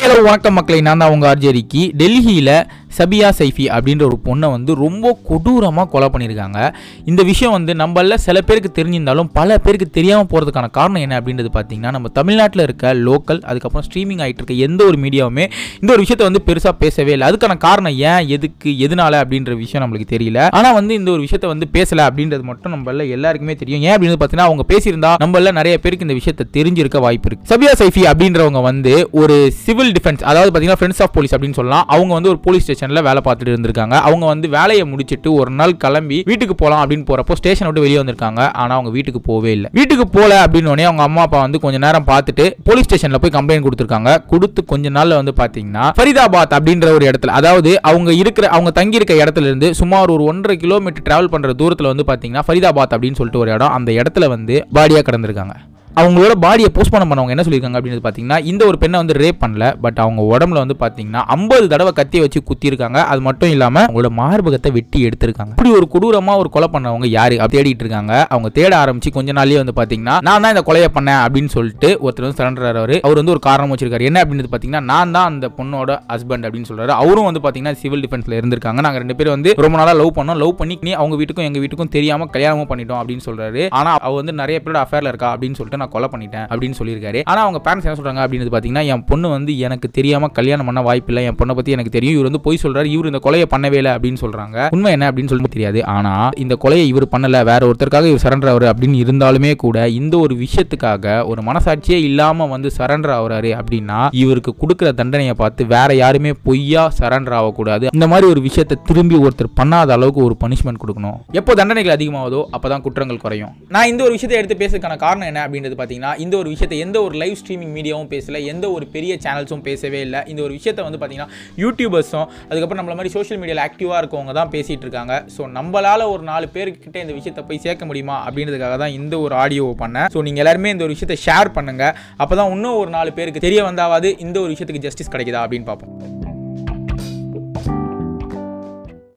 Hello வணக்கம் மக்களை நான் தான் உங்க ஆர்ஜேரிக்கு டெல்லியில் சபியா சைஃபி அப்படின்ற ஒரு பொண்ணை வந்து ரொம்ப கொடூரமாக கொலை பண்ணியிருக்காங்க. இந்த விஷயம் வந்து நம்மள சில பேருக்கு தெரிஞ்சிருந்தாலும் பல பேருக்கு தெரியாமல் போகிறதுக்கான காரணம் என்ன அப்படின்றது பார்த்தீங்கன்னா நம்ம தமிழ்நாட்டில் இருக்க லோக்கல் அதுக்கப்புறம் ஸ்ட்ரீமிங் ஆகிட்டு இருக்க எந்த ஒரு மீடியாவுமே இந்த ஒரு விஷயத்தை வந்து பெருசாக பேசவே இல்லை. அதுக்கான காரணம் ஏன் எதுக்கு எதனால அப்படின்ற விஷயம் நம்மளுக்கு தெரியல. ஆனால் வந்து இந்த ஒரு விஷயத்தை வந்து பேசலை அப்படின்றது மட்டும் நம்மள எல்லாருக்குமே தெரியும். ஏன் அப்படின்னு பார்த்தீங்கன்னா அவங்க பேசியிருந்தா நம்மள நிறைய பேருக்கு இந்த விஷயத்தை தெரிஞ்சிருக்க வாய்ப்பு இருக்கு. சபியா சைஃபி அப்படின்றவங்க வந்து ஒரு சிவில் டிஃபென்ஸ் அதாவது பார்த்தீங்கன்னா ஃப்ரெண்ட்ஸ் ஆஃப் போலீஸ் அப்படின்னு சொல்லலாம். அவங்க வந்து ஒரு போலீஸ் ஸ்டேஷனில் வேலை பார்த்துட்டு இருந்திருக்காங்க. அவங்க வந்து வேலையை முடிச்சுட்டு ஒரு நாள் கிளம்பி வீட்டுக்கு போகலாம் அப்படின்னு போகிறப்போ ஸ்டேஷன் விட்டு வெளியே வந்திருக்காங்க. ஆனால் அவங்க வீட்டுக்கு போகவே இல்லை. வீட்டுக்கு போகல அப்படின்னு உடனே அவங்க அம்மா அப்பா வந்து கொஞ்ச நேரம் பார்த்துட்டு போலீஸ் ஸ்டேஷனில் போய் கம்ப்ளைண்ட் கொடுத்துருக்காங்க. கொடுத்து கொஞ்ச நாளில் வந்து பார்த்தீங்கன்னா ஃபரிதாபாத் அப்படின்ற ஒரு இடத்துல அதாவது அவங்க இருக்கிற அவங்க தங்கி இருக்க இடத்துல இருந்து சுமார் ஒரு ஒன்றரை கிலோமீட்டர் டிராவல் பண்ணுற தூரத்தில் வந்து பார்த்தீங்கன்னா ஃபரிதாபாத் அப்படின்னு சொல்லிட்டு ஒரு இடம் அந்த இடத்துல வந்து பாடியாக கிடந்திருக்காங்க. அவங்களோட பாடியை போஸ்ட்மார்ட்டம் பண்ணவங்க என்ன சொல்லியிருக்காங்க அப்படின்னு பார்த்தீங்கன்னா இந்த ஒரு பெண்ணை வந்து ரேப் பண்ணல பட் அவங்க உடம்புல வந்து பார்த்தீங்கன்னா ஐம்பது தடவை கத்தியை வச்சு குத்திருக்காங்க அது மட்டும் இல்லாமல் அவங்களோட மார்பகத்தை வெட்டி எடுத்திருக்காங்க. இப்படி ஒரு கொடூரமாக ஒரு கொலை பண்ணவங்க யாரு? அப்படி தேடிட்டு இருக்காங்க. அவங்க தேட ஆரம்பிச்சு கொஞ்ச நாள்லயே வந்து பார்த்தீங்கன்னா நான் தான் இந்த கொலையை பண்ணேன் அப்படின்னு சொல்லிட்டு ஒருத்தர் வந்து சரண்டர் அவர் அவர் வந்து ஒரு காரணம் வச்சிருக்காரு. என்ன அப்படின்னு பார்த்தீங்கன்னா நான் தான் அந்த பொண்ணோட ஹஸ்பண்ட் அப்படின்னு சொல்றாரு. அவரும் வந்து பார்த்தீங்கன்னா சிவில் டிஃபென்ஸ்ல இருந்திருக்காங்க. நாங்கள் ரெண்டு பேரும் வந்து ரொம்ப நாளாக லவ் பண்ணோம். லவ் பண்ணி அவங்க வீட்டுக்கும் எங்க வீட்டுக்கும் தெரியாம கல்யாணமும் பண்ணிட்டோம் அப்படின்னு சொல்றாரு. ஆனால் அவ வந்து நிறைய பேரோட அஃபேர்ல இருக்கா அப்படின்னு சொல்லிட்டு நான் கொலை பண்ணிட்டேன் அப்படின்னு சொல்லியிருக்காரு. ஆனா அவங்க பேரண்ட்ஸ் என்ன சொல்றாங்க அப்படின்னு பார்த்தீங்கன்னா என் பொண்ணு வந்து எனக்கு தெரியாம கல்யாணம் பண்ண வாய்ப்பு இல்லை. என் பொண்ணை பத்தி எனக்கு தெரியும். இவர் வந்து போய் சொல்றாரு. இவர் இந்த கொலையை பண்ணவே இல்லை அப்படின்னு சொல்றாங்க. உண்மை என்ன அப்படின்னு சொல்லி தெரியாது. ஆனா இந்த கொலையை இவர் பண்ணல. வேற ஒருத்தருக்காக இவர் சரண்டர் ஆகுறாரு அப்படின்னு இருந்தாலுமே கூட இந்த ஒரு விஷயத்துக்காக ஒரு மனசாட்சியே இல்லாம வந்து சரண்டர் ஆகுறாரு அப்படின்னா இவருக்கு கொடுக்குற தண்டனையை பார்த்து வேற யாருமே பொய்யா சரண்டர் ஆகக்கூடாது. இந்த மாதிரி ஒரு விஷயத்தை திரும்பி ஒருத்தர் பண்ணாத அளவுக்கு ஒரு பனிஷ்மெண்ட் கொடுக்கணும். எப்போ தண்டனைகள் அதிகமாகுதோ அப்பதான் குற்றங்கள் குறையும். நான் இந்த ஒரு விஷயத்தை எடுத்து பேசுறதுக்கான காரணம் என்ன அப்படின்றது பார்த்தீங்கன்னா இந்த ஒரு விஷயத்தை எந்த ஒரு லைவ் ஸ்ட்ரீமிங் மீடியாவும் பேசல எந்த ஒரு பெரிய சேனல்ஸும் பேசவே இல்லை. இந்த ஒரு விஷயத்தை வந்து பார்த்தீங்கன்னா யூடியூபர்ஸும் அதுக்கப்புறம் நம்மள மாதிரி சோஷியல் மீடியாவில் ஆக்டிவாக இருக்கவங்க தான் பேசிட்டு இருக்காங்க. ஸோ நம்மளால ஒரு நாலு பேர்கிட்ட இந்த விஷயத்தை போய் சேர்க்க முடியுமா? அப்படின்றதுக்காக தான் இந்த ஒரு ஆடியோவை பண்ணேன். ஸோ நீங்கள் எல்லாருமே இந்த ஒரு விஷயத்தை ஷேர் பண்ணுங்க. அப்போ தான் இன்னும் ஒரு நாலு பேருக்கு தெரிய வந்தாவது இந்த ஒரு விஷயத்துக்கு ஜஸ்டிஸ் கிடைக்குதா அப்படின்னு பார்ப்போம்.